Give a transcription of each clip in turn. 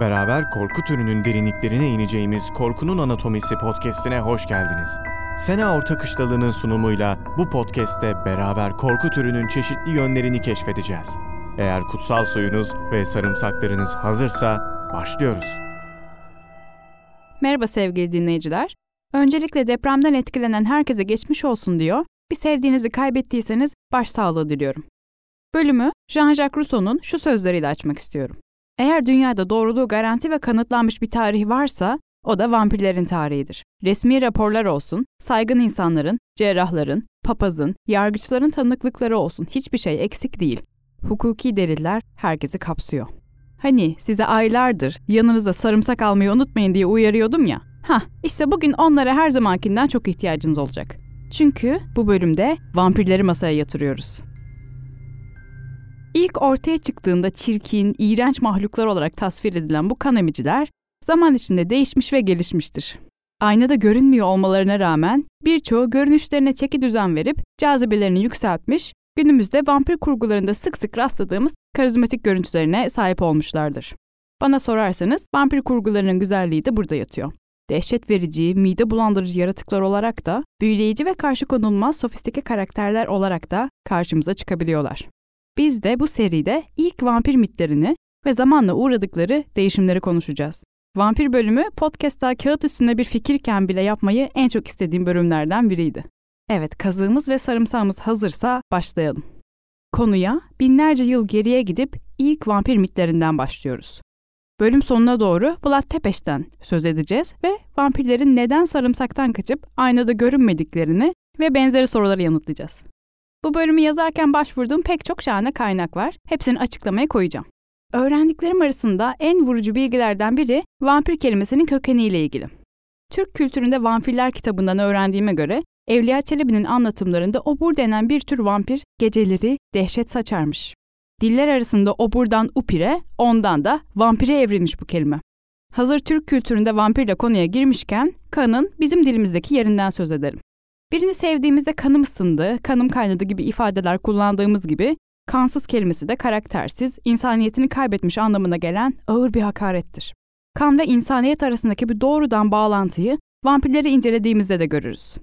Beraber korku türünün derinliklerine ineceğimiz Korkunun Anatomisi podcast'ine hoş geldiniz. Sena Orta Kışlalı'nın sunumuyla bu podcast'te beraber korku türünün çeşitli yönlerini keşfedeceğiz. Eğer kutsal suyunuz ve sarımsaklarınız hazırsa başlıyoruz. Merhaba sevgili dinleyiciler. Öncelikle depremden etkilenen herkese geçmiş olsun diyor. Bir sevdiğinizi kaybettiyseniz başsağlığı diliyorum. Bölümü Jean-Jacques Rousseau'nun şu sözleriyle açmak istiyorum. Eğer dünyada doğruluğu garanti ve kanıtlanmış bir tarih varsa o da vampirlerin tarihidir. Resmi raporlar olsun, saygın insanların, cerrahların, papazın, yargıçların tanıklıkları olsun hiçbir şey eksik değil. Hukuki deliller herkesi kapsıyor. Hani size aylardır yanınızda sarımsak almayı unutmayın diye uyarıyordum ya. Hah işte bugün onlara her zamankinden çok ihtiyacınız olacak. Çünkü bu bölümde vampirleri masaya yatırıyoruz. İlk ortaya çıktığında çirkin, iğrenç mahluklar olarak tasvir edilen bu kan emiciler zaman içinde değişmiş ve gelişmiştir. Aynada görünmüyor olmalarına rağmen birçoğu görünüşlerine çeki düzen verip cazibelerini yükseltmiş, günümüzde vampir kurgularında sık sık rastladığımız karizmatik görüntülerine sahip olmuşlardır. Bana sorarsanız vampir kurgularının güzelliği de burada yatıyor. Dehşet verici, mide bulandırıcı yaratıklar olarak da, büyüleyici ve karşı konulmaz sofistike karakterler olarak da karşımıza çıkabiliyorlar. Biz de bu seride ilk vampir mitlerini ve zamanla uğradıkları değişimleri konuşacağız. Vampir bölümü podcast'ta kağıt üstünde bir fikirken bile yapmayı en çok istediğim bölümlerden biriydi. Evet, kazığımız ve sarımsağımız hazırsa başlayalım. Konuya binlerce yıl geriye gidip ilk vampir mitlerinden başlıyoruz. Bölüm sonuna doğru Vlad Tepes'ten söz edeceğiz ve vampirlerin neden sarımsaktan kaçıp aynada görünmediklerini ve benzeri soruları yanıtlayacağız. Bu bölümü yazarken başvurduğum pek çok şahane kaynak var. Hepsini açıklamaya koyacağım. Öğrendiklerim arasında en vurucu bilgilerden biri vampir kelimesinin kökeniyle ilgili. Türk kültüründe vampirler kitabından öğrendiğime göre Evliya Çelebi'nin anlatımlarında obur denen bir tür vampir geceleri dehşet saçarmış. Diller arasında oburdan upire, ondan da vampire evrilmiş bu kelime. Hazır Türk kültüründe vampirle konuya girmişken kanın bizim dilimizdeki yerinden söz edelim. Birini sevdiğimizde kanım ısındı, kanım kaynadı gibi ifadeler kullandığımız gibi kansız kelimesi de karaktersiz, insaniyetini kaybetmiş anlamına gelen ağır bir hakarettir. Kan ve insaniyet arasındaki bu doğrudan bağlantıyı vampirleri incelediğimizde de görürüz.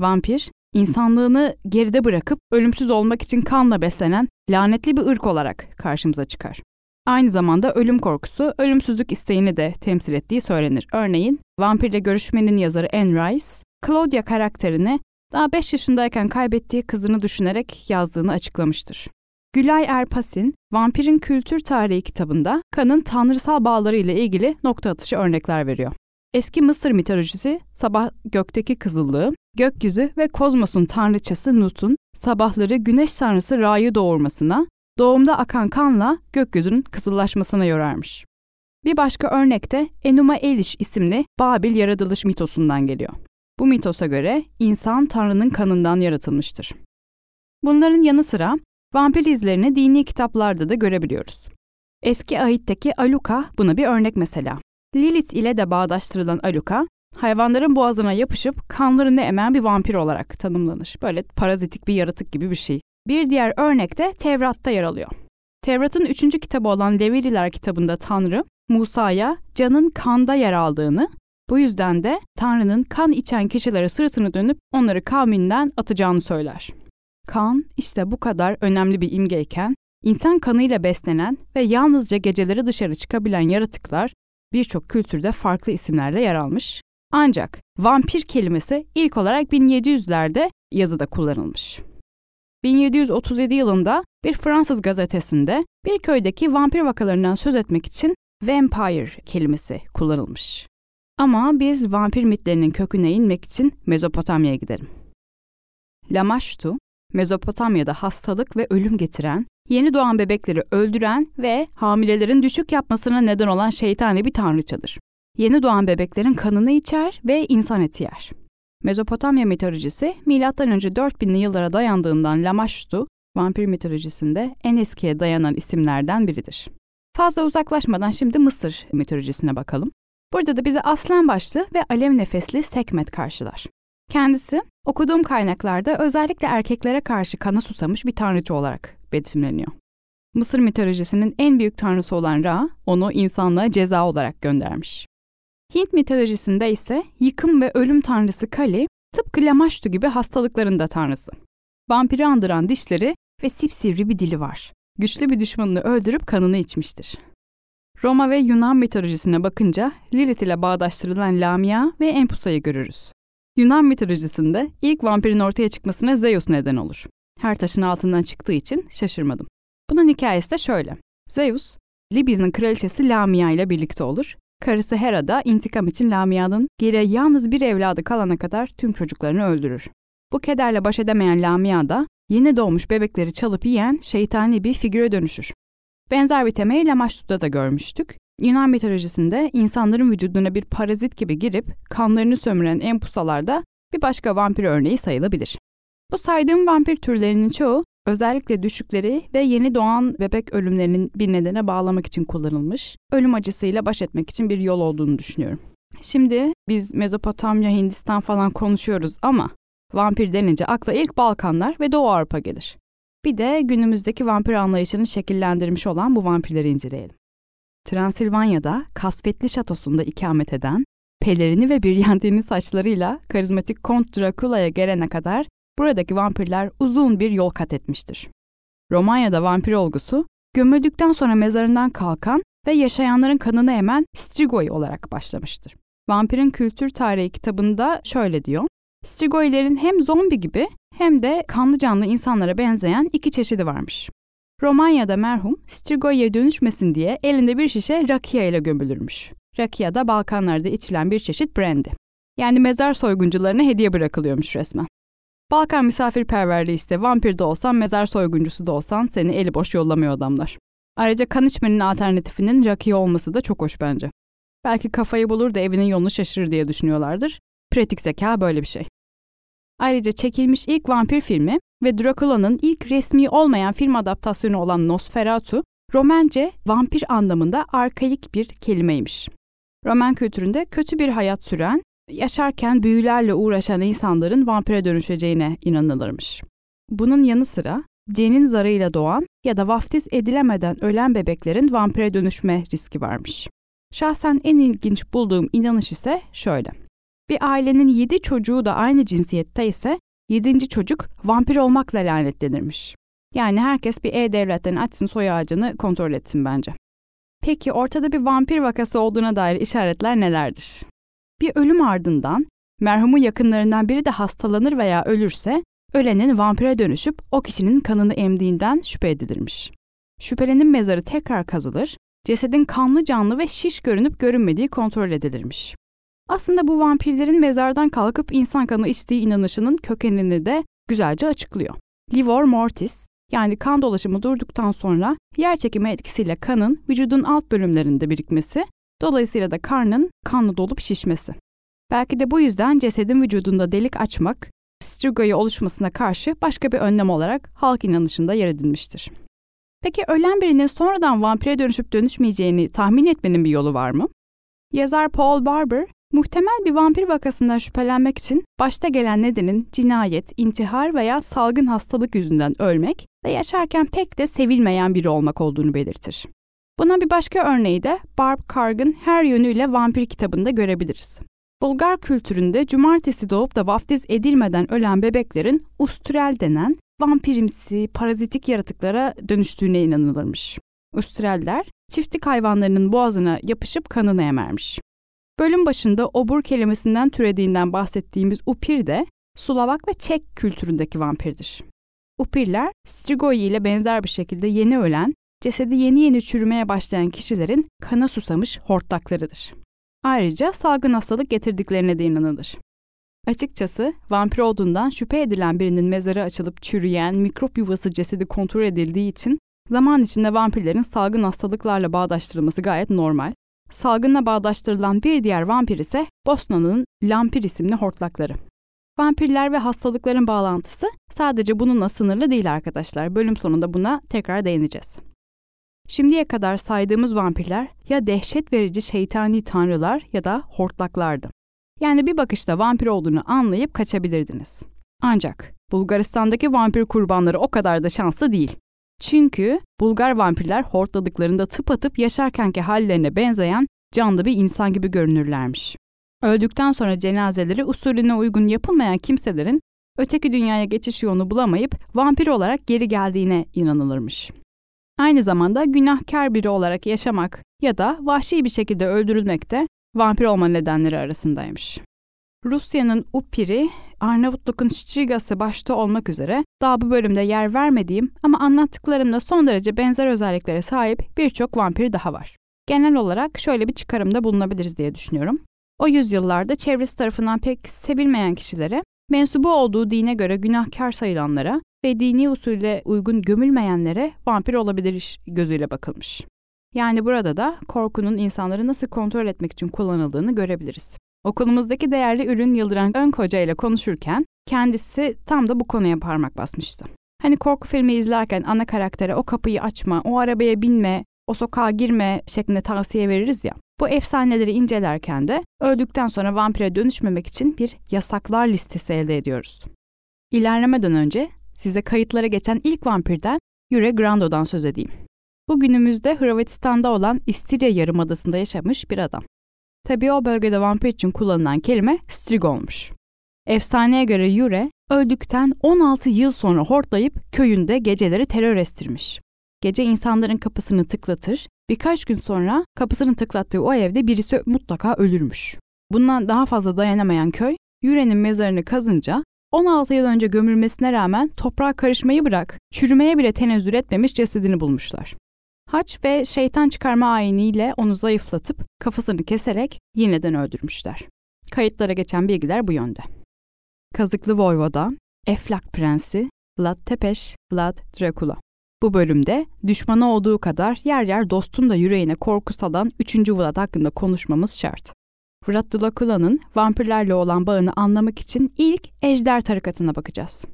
Vampir, insanlığını geride bırakıp ölümsüz olmak için kanla beslenen lanetli bir ırk olarak karşımıza çıkar. Aynı zamanda ölüm korkusu, ölümsüzlük isteğini de temsil ettiği söylenir. Örneğin, Vampirle Görüşmenin yazarı Anne Rice, Claudia karakterini daha 5 yaşındayken kaybettiği kızını düşünerek yazdığını açıklamıştır. Gülay Erpasin, Vampirin Kültür Tarihi kitabında kanın tanrısal bağları ile ilgili nokta atışı örnekler veriyor. Eski Mısır mitolojisi sabah gökteki kızıllığı, gökyüzü ve kozmosun tanrıçası Nut'un sabahları güneş tanrısı Ra'yı doğurmasına, doğumda akan kanla gökyüzünün kızıllaşmasına yorarmış. Bir başka örnek de Enuma Elish isimli Babil yaratılış mitosundan geliyor. Bu mitosa göre insan Tanrı'nın kanından yaratılmıştır. Bunların yanı sıra vampir izlerini dini kitaplarda da görebiliyoruz. Eski ahitteki Aluka buna bir örnek mesela. Lilith ile de bağdaştırılan Aluka, hayvanların boğazına yapışıp kanlarını emen bir vampir olarak tanımlanır. Böyle parazitik bir yaratık gibi bir şey. Bir diğer örnek de Tevrat'ta yer alıyor. Tevrat'ın üçüncü kitabı olan Levililer kitabında Tanrı, Musa'ya canın kanda yer aldığını, bu yüzden de Tanrı'nın kan içen kişilere sırtını dönüp onları kavminden atacağını söyler. Kan işte bu kadar önemli bir imgeyken, insan kanıyla beslenen ve yalnızca geceleri dışarı çıkabilen yaratıklar birçok kültürde farklı isimlerle yer almış. Ancak vampir kelimesi ilk olarak 1700'lerde yazıda kullanılmış. 1737 yılında bir Fransız gazetesinde bir köydeki vampir vakalarından söz etmek için vampire kelimesi kullanılmış. Ama biz vampir mitlerinin köküne inmek için Mezopotamya'ya gidelim. Lamashtu, Mezopotamya'da hastalık ve ölüm getiren, yeni doğan bebekleri öldüren ve hamilelerin düşük yapmasına neden olan şeytani bir tanrıçadır. Yeni doğan bebeklerin kanını içer ve insan eti yer. Mezopotamya mitolojisi M.Ö. 4000'li yıllara dayandığından Lamashtu, vampir mitolojisinde en eskiye dayanan isimlerden biridir. Fazla uzaklaşmadan şimdi Mısır mitolojisine bakalım. Burada da bizi aslan başlı ve alev nefesli Sekmet karşılar. Kendisi okuduğum kaynaklarda özellikle erkeklere karşı kana susamış bir tanrıçı olarak betimleniyor. Mısır mitolojisinin en büyük tanrısı olan Ra, onu insanlığa ceza olarak göndermiş. Hint mitolojisinde ise yıkım ve ölüm tanrısı Kali, tıpkı Lamashtu gibi hastalıkların da tanrısı. Vampiri andıran dişleri ve sipsivri bir dili var. Güçlü bir düşmanını öldürüp kanını içmiştir. Roma ve Yunan mitolojisine bakınca Lilith ile bağdaştırılan Lamia ve Empusa'yı görürüz. Yunan mitolojisinde ilk vampirin ortaya çıkmasına Zeus neden olur. Her taşın altından çıktığı için şaşırmadım. Bunun hikayesi de şöyle. Zeus, Libya'nın kraliçesi Lamia ile birlikte olur. Karısı Hera da intikam için Lamia'nın geriye yalnız bir evladı kalana kadar tüm çocuklarını öldürür. Bu kederle baş edemeyen Lamia da yeni doğmuş bebekleri çalıp yiyen şeytani bir figüre dönüşür. Benzer bir temayı Lamashtu'da da görmüştük. Yunan mitolojisinde insanların vücuduna bir parazit gibi girip kanlarını sömüren empusalar da bir başka vampir örneği sayılabilir. Bu saydığım vampir türlerinin çoğu özellikle düşükleri ve yeni doğan bebek ölümlerinin bir nedene bağlamak için kullanılmış, ölüm acısıyla baş etmek için bir yol olduğunu düşünüyorum. Şimdi biz Mezopotamya, Hindistan falan konuşuyoruz ama vampir denince akla ilk Balkanlar ve Doğu Avrupa gelir. Bir de günümüzdeki vampir anlayışını şekillendirmiş olan bu vampirleri inceleyelim. Transilvanya'da kasvetli şatosunda ikamet eden, pelerini ve brilyantinli saçlarıyla karizmatik Kont Drakula'ya gelene kadar buradaki vampirler uzun bir yol kat etmiştir. Romanya'da vampir olgusu, gömüldükten sonra mezarından kalkan ve yaşayanların kanını emen Strigoi olarak başlamıştır. Vampirin Kültür Tarihi kitabında şöyle diyor. Strigoilerin hem zombi gibi hem de kanlı canlı insanlara benzeyen iki çeşidi varmış. Romanya'da merhum Strigoi'ye dönüşmesin diye elinde bir şişe rakia ile gömülürmüş. Rakia da Balkanlarda içilen bir çeşit brandy. Yani mezar soyguncularına hediye bırakılıyormuş resmen. Balkan misafirperverliği işte vampir de olsan mezar soyguncusu da olsan seni eli boş yollamıyor adamlar. Ayrıca kan içmenin alternatifinin rakia olması da çok hoş bence. Belki kafayı bulur da evinin yolunu şaşırır diye düşünüyorlardır. Pratik zeka böyle bir şey. Ayrıca çekilmiş ilk vampir filmi ve Dracula'nın ilk resmi olmayan film adaptasyonu olan Nosferatu, Romence vampir anlamında arkaik bir kelimeymiş. Roman kültüründe kötü bir hayat süren, yaşarken büyülerle uğraşan insanların vampire dönüşeceğine inanılırmış. Bunun yanı sıra cenin zarıyla doğan ya da vaftiz edilemeden ölen bebeklerin vampire dönüşme riski varmış. Şahsen en ilginç bulduğum inanış ise şöyle. Bir ailenin yedi çocuğu da aynı cinsiyette ise yedinci çocuk vampir olmakla lanetlenirmiş. Yani herkes bir E-Devlet'ten açsın soy ağacını kontrol etsin bence. Peki ortada bir vampir vakası olduğuna dair işaretler nelerdir? Bir ölüm ardından merhumun yakınlarından biri de hastalanır veya ölürse ölenin vampire dönüşüp o kişinin kanını emdiğinden şüphe edilirmiş. Şüphelenin mezarı tekrar kazılır, cesedin kanlı canlı ve şiş görünüp görünmediği kontrol edilirmiş. Aslında bu vampirlerin mezardan kalkıp insan kanı içtiği inanışının kökenini de güzelce açıklıyor. Livor mortis, yani kan dolaşımı durduktan sonra yer çekimi etkisiyle kanın vücudun alt bölümlerinde birikmesi, dolayısıyla da karnın kanlı dolup şişmesi. Belki de bu yüzden cesedin vücudunda delik açmak, strigoi oluşmasına karşı başka bir önlem olarak halk inanışında yer edilmiştir. Peki ölen birinin sonradan vampire dönüşüp dönüşmeyeceğini tahmin etmenin bir yolu var mı? Yazar Paul Barber, Muhtemel bir vampir vakasından şüphelenmek için başta gelen nedenin cinayet, intihar veya salgın hastalık yüzünden ölmek ve yaşarken pek de sevilmeyen biri olmak olduğunu belirtir. Buna bir başka örneği de Barb Cargan her yönüyle vampir kitabında görebiliriz. Bulgar kültüründe cumartesi doğup da vaftiz edilmeden ölen bebeklerin ustrel denen vampirimsi, parazitik yaratıklara dönüştüğüne inanılırmış. Ustreller, çiftlik hayvanlarının boğazına yapışıp kanını emermiş. Bölüm başında obur kelimesinden türediğinden bahsettiğimiz upir de Sulavak ve Çek kültüründeki vampirdir. Upirler, Strigoi ile benzer bir şekilde yeni ölen, cesedi yeni yeni çürümeye başlayan kişilerin kana susamış hortlaklarıdır. Ayrıca salgın hastalık getirdiklerine de inanılır. Açıkçası vampir olduğundan şüphe edilen birinin mezarı açılıp çürüyen mikrop yuvası cesedi kontrol edildiği için zaman içinde vampirlerin salgın hastalıklarla bağdaştırılması gayet normal Salgınla bağdaştırılan bir diğer vampir ise Bosna'nın Lampir isimli hortlakları. Vampirler ve hastalıkların bağlantısı sadece bununla sınırlı değil arkadaşlar. Bölüm sonunda buna tekrar değineceğiz. Şimdiye kadar saydığımız vampirler ya dehşet verici şeytani tanrılar ya da hortlaklardı. Yani bir bakışta vampir olduğunu anlayıp kaçabilirdiniz. Ancak Bulgaristan'daki vampir kurbanları o kadar da şanslı değil. Çünkü Bulgar vampirler hortladıklarında tıpatıp yaşarkenki hallerine benzeyen canlı bir insan gibi görünürlermiş. Öldükten sonra cenazeleri usulüne uygun yapılmayan kimselerin öteki dünyaya geçiş yolunu bulamayıp vampir olarak geri geldiğine inanılırmış. Aynı zamanda günahkar biri olarak yaşamak ya da vahşi bir şekilde öldürülmek de vampir olma nedenleri arasındaymış. Rusya'nın Upiri, Arnavutluk'un Şçigası başta olmak üzere daha bu bölümde yer vermediğim ama anlattıklarımda son derece benzer özelliklere sahip birçok vampir daha var. Genel olarak şöyle bir çıkarımda bulunabiliriz diye düşünüyorum. O yüzyıllarda çevresi tarafından pek sevilmeyen kişilere, mensubu olduğu dine göre günahkar sayılanlara ve dini usule uygun gömülmeyenlere vampir olabilir gözüyle bakılmış. Yani burada da korkunun insanları nasıl kontrol etmek için kullanıldığını görebiliriz. Okulumuzdaki değerli ürün Yıldıran Önkoca ile konuşurken kendisi tam da bu konuya parmak basmıştı. Hani korku filmi izlerken ana karaktere o kapıyı açma, o arabaya binme, o sokağa girme şeklinde tavsiye veririz ya. Bu efsaneleri incelerken de öldükten sonra vampire dönüşmemek için bir yasaklar listesi elde ediyoruz. İlerlemeden önce size kayıtlara geçen ilk vampirden Jure Grando'dan söz edeyim. Bu günümüzde Hırvatistan'da olan İstirya Yarımadası'nda yaşamış bir adam. Tabii o bölgede vampir için kullanılan kelime Strigon'muş. Efsaneye göre Jure, öldükten 16 yıl sonra hortlayıp köyünde geceleri terör estirmiş. Gece insanların kapısını tıklatır, birkaç gün sonra kapısını tıklattığı o evde birisi mutlaka ölürmüş. Bundan daha fazla dayanamayan köy, Yüre'nin mezarını kazınca 16 yıl önce gömülmesine rağmen toprağa karışmayı bırak, çürümeye bile tenezzül etmemiş cesedini bulmuşlar. Haç ve şeytan çıkarma ayiniyle onu zayıflatıp kafasını keserek yeniden öldürmüşler. Kayıtlara geçen bilgiler bu yönde. Kazıklı Voyvoda, Eflak Prensi, Vlad Tepeş, Vlad Dracula. Bu bölümde düşmanı olduğu kadar yer yer dostun da yüreğine korku salan 3. Vlad hakkında konuşmamız şart. Vlad Dracula'nın vampirlerle olan bağını anlamak için ilk Ejder tarikatına bakacağız.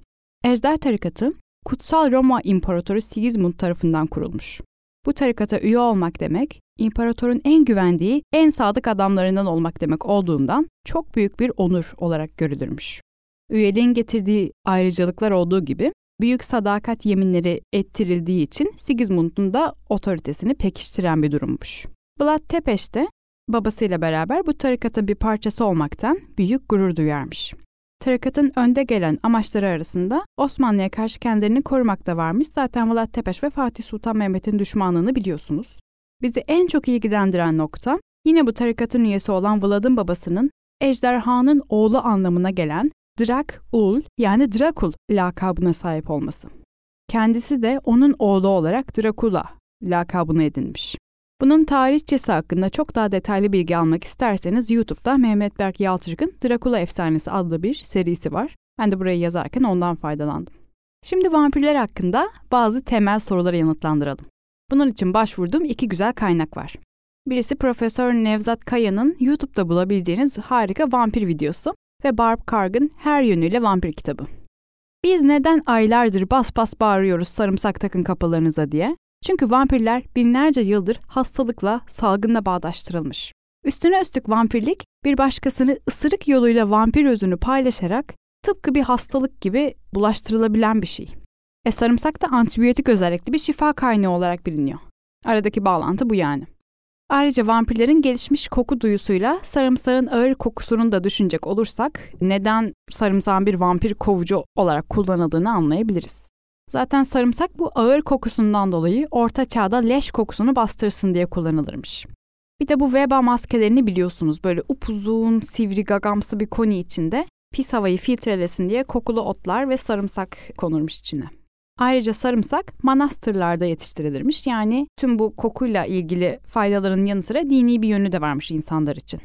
Ejder tarikatı, Kutsal Roma İmparatoru Sigismund tarafından kurulmuş. Bu tarikata üye olmak demek, imparatorun en güvendiği, en sadık adamlarından olmak demek olduğundan çok büyük bir onur olarak görülürmüş. Üyeliğin getirdiği ayrıcalıklar olduğu gibi büyük sadakat yeminleri ettirildiği için Sigismund'un da otoritesini pekiştiren bir durummuş. Vlad Tepes de babasıyla beraber bu tarikatın bir parçası olmaktan büyük gurur duyarmış. Tarikatın önde gelen amaçları arasında Osmanlı'ya karşı kendilerini korumak da varmış. Zaten Vlad Tepes ve Fatih Sultan Mehmet'in düşmanlığını biliyorsunuz. Bizi en çok ilgilendiren nokta yine bu tarikatın üyesi olan Vlad'ın babasının ejderhanın oğlu anlamına gelen Drak-ul yani Drakul lakabına sahip olması. Kendisi de onun oğlu olarak Drakula lakabını edinmiş. Bunun tarihçesi hakkında çok daha detaylı bilgi almak isterseniz YouTube'da Mehmet Berk Yalçırk'ın Drakula Efsanesi adlı bir serisi var. Ben de burayı yazarken ondan faydalandım. Şimdi vampirler hakkında bazı temel soruları yanıtlandıralım. Bunun için başvurduğum iki güzel kaynak var. Birisi Profesör Nevzat Kaya'nın YouTube'da bulabileceğiniz harika vampir videosu ve Barb Cargan her yönüyle vampir kitabı. Biz neden aylardır bas bas bağırıyoruz sarımsak takın kapılarınıza diye? Çünkü vampirler binlerce yıldır hastalıkla, salgınla bağdaştırılmış. Üstüne üstlük vampirlik bir başkasını ısırık yoluyla vampir özünü paylaşarak tıpkı bir hastalık gibi bulaştırılabilen bir şey. E sarımsak da antibiyotik özellikli bir şifa kaynağı olarak biliniyor. Aradaki bağlantı bu yani. Ayrıca vampirlerin gelişmiş koku duyusuyla sarımsağın ağır kokusunu da düşünecek olursak neden sarımsağın bir vampir kovucu olarak kullanıldığını anlayabiliriz. Zaten sarımsak bu ağır kokusundan dolayı orta çağda leş kokusunu bastırsın diye kullanılırmış. Bir de bu veba maskelerini biliyorsunuz böyle upuzun, sivri gagamsı bir koni içinde pis havayı filtrelesin diye kokulu otlar ve sarımsak konurmuş içine. Ayrıca sarımsak manastırlarda yetiştirilirmiş. Yani tüm bu kokuyla ilgili faydaların yanı sıra dini bir yönü de varmış insanlar için.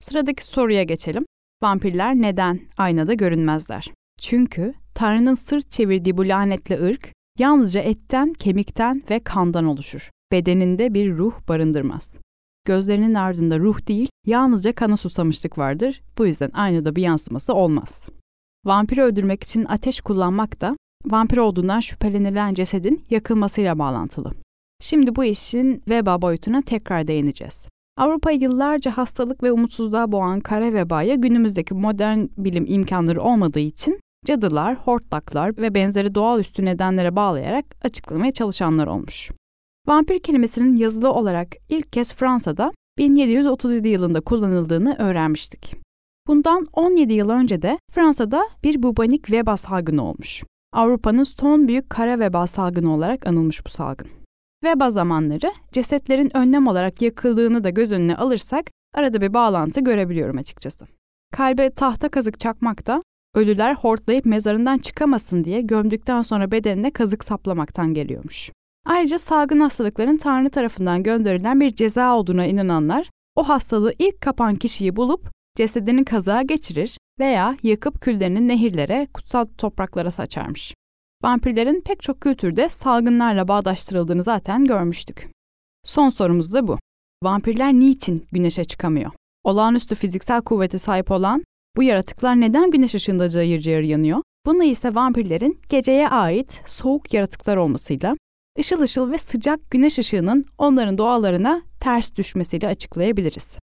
Sıradaki soruya geçelim. Vampirler neden aynada görünmezler? Çünkü Tanrı'nın sırt çevirdiği bu lanetli ırk yalnızca etten, kemikten ve kandan oluşur. Bedeninde bir ruh barındırmaz. Gözlerinin ardında ruh değil, yalnızca kana susamışlık vardır. Bu yüzden aynada bir yansıması olmaz. Vampiri öldürmek için ateş kullanmak da vampir olduğundan şüphelenilen cesedin yakılmasıyla bağlantılı. Şimdi bu işin veba boyutuna tekrar değineceğiz. Avrupa yıllarca hastalık ve umutsuzluğa boğan kara vebaya günümüzdeki modern bilim imkanları olmadığı için cadılar, hortlaklar ve benzeri doğaüstü nedenlere bağlayarak açıklamaya çalışanlar olmuş. Vampir kelimesinin yazılı olarak ilk kez Fransa'da 1737 yılında kullanıldığını öğrenmiştik. Bundan 17 yıl önce de Fransa'da bir bubanik veba salgını olmuş. Avrupa'nın son büyük kara veba salgını olarak anılmış bu salgın. Veba zamanları cesetlerin önlem olarak yakıldığını da göz önüne alırsak arada bir bağlantı görebiliyorum açıkçası. Kalbe tahta kazık çakmak da ölüler hortlayıp mezarından çıkamasın diye gömdükten sonra bedenine kazık saplamaktan geliyormuş. Ayrıca salgın hastalıkların Tanrı tarafından gönderilen bir ceza olduğuna inananlar o hastalığı ilk kapan kişiyi bulup cesedini kazığa geçirir veya yakıp küllerini nehirlere, kutsal topraklara saçarmış. Vampirlerin pek çok kültürde salgınlarla bağdaştırıldığını zaten görmüştük. Son sorumuz da bu. Vampirler niçin güneşe çıkamıyor? Olağanüstü fiziksel kuvvete sahip olan bu yaratıklar neden güneş ışığında cayır cayır yanıyor? Bunu ise vampirlerin geceye ait soğuk yaratıklar olmasıyla, ışıl ışıl ve sıcak güneş ışığının onların doğalarına ters düşmesiyle açıklayabiliriz.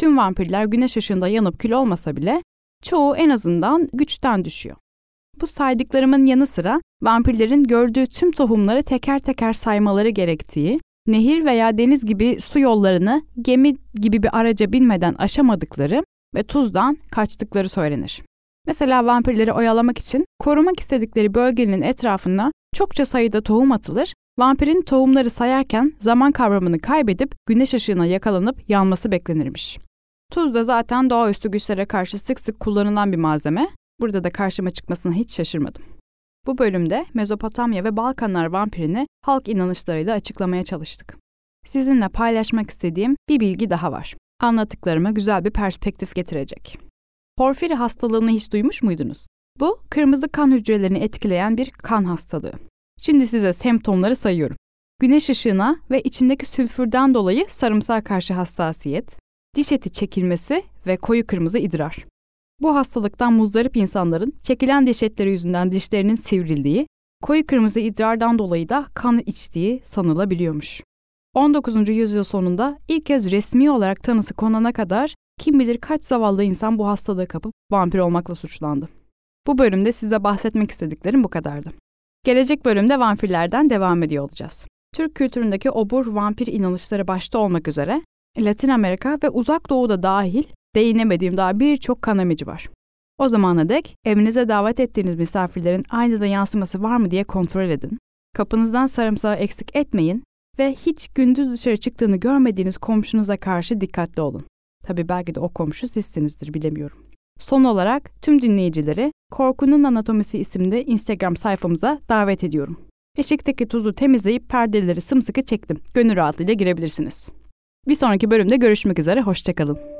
Tüm vampirler güneş ışığında yanıp kül olmasa bile çoğu en azından güçten düşüyor. Bu saydıklarımın yanı sıra vampirlerin gördüğü tüm tohumları teker teker saymaları gerektiği, nehir veya deniz gibi su yollarını gemi gibi bir araca binmeden aşamadıkları ve tuzdan kaçtıkları söylenir. Mesela vampirleri oyalamak için korumak istedikleri bölgenin etrafına çokça sayıda tohum atılır, vampirin tohumları sayarken zaman kavramını kaybedip güneş ışığına yakalanıp yanması beklenirmiş. Tuz da zaten doğaüstü güçlere karşı sık sık kullanılan bir malzeme. Burada da karşıma çıkmasına hiç şaşırmadım. Bu bölümde Mezopotamya ve Balkanlar vampirini halk inanışlarıyla açıklamaya çalıştık. Sizinle paylaşmak istediğim bir bilgi daha var. Anlattıklarıma güzel bir perspektif getirecek. Porfiri hastalığını hiç duymuş muydunuz? Bu, kırmızı kan hücrelerini etkileyen bir kan hastalığı. Şimdi size semptomları sayıyorum. Güneş ışığına ve içindeki sülfürden dolayı sarımsağa karşı hassasiyet, diş eti çekilmesi ve koyu kırmızı idrar. Bu hastalıktan muzdarip insanların çekilen diş etleri yüzünden dişlerinin sivrildiği, koyu kırmızı idrardan dolayı da kan içtiği sanılabiliyormuş. 19. yüzyıl sonunda ilk kez resmi olarak tanısı konana kadar kim bilir kaç zavallı insan bu hastalığı kapıp vampir olmakla suçlandı. Bu bölümde size bahsetmek istediklerim bu kadardı. Gelecek bölümde vampirlerden devam ediyor olacağız. Türk kültüründeki obur vampir inanışları başta olmak üzere Latin Amerika ve Uzak Doğu'da dahil değinemediğim daha birçok kanamici var. O zamana dek evinize davet ettiğiniz misafirlerin aynada yansıması var mı diye kontrol edin. Kapınızdan sarımsağı eksik etmeyin ve hiç gündüz dışarı çıktığını görmediğiniz komşunuza karşı dikkatli olun. Tabii belki de o komşu sizsinizdir bilemiyorum. Son olarak tüm dinleyicileri Korkunun Anatomisi isimli Instagram sayfamıza davet ediyorum. Eşikteki tuzu temizleyip perdeleri sımsıkı çektim. Gönül rahatlığıyla girebilirsiniz. Bir sonraki bölümde görüşmek üzere, hoşçakalın.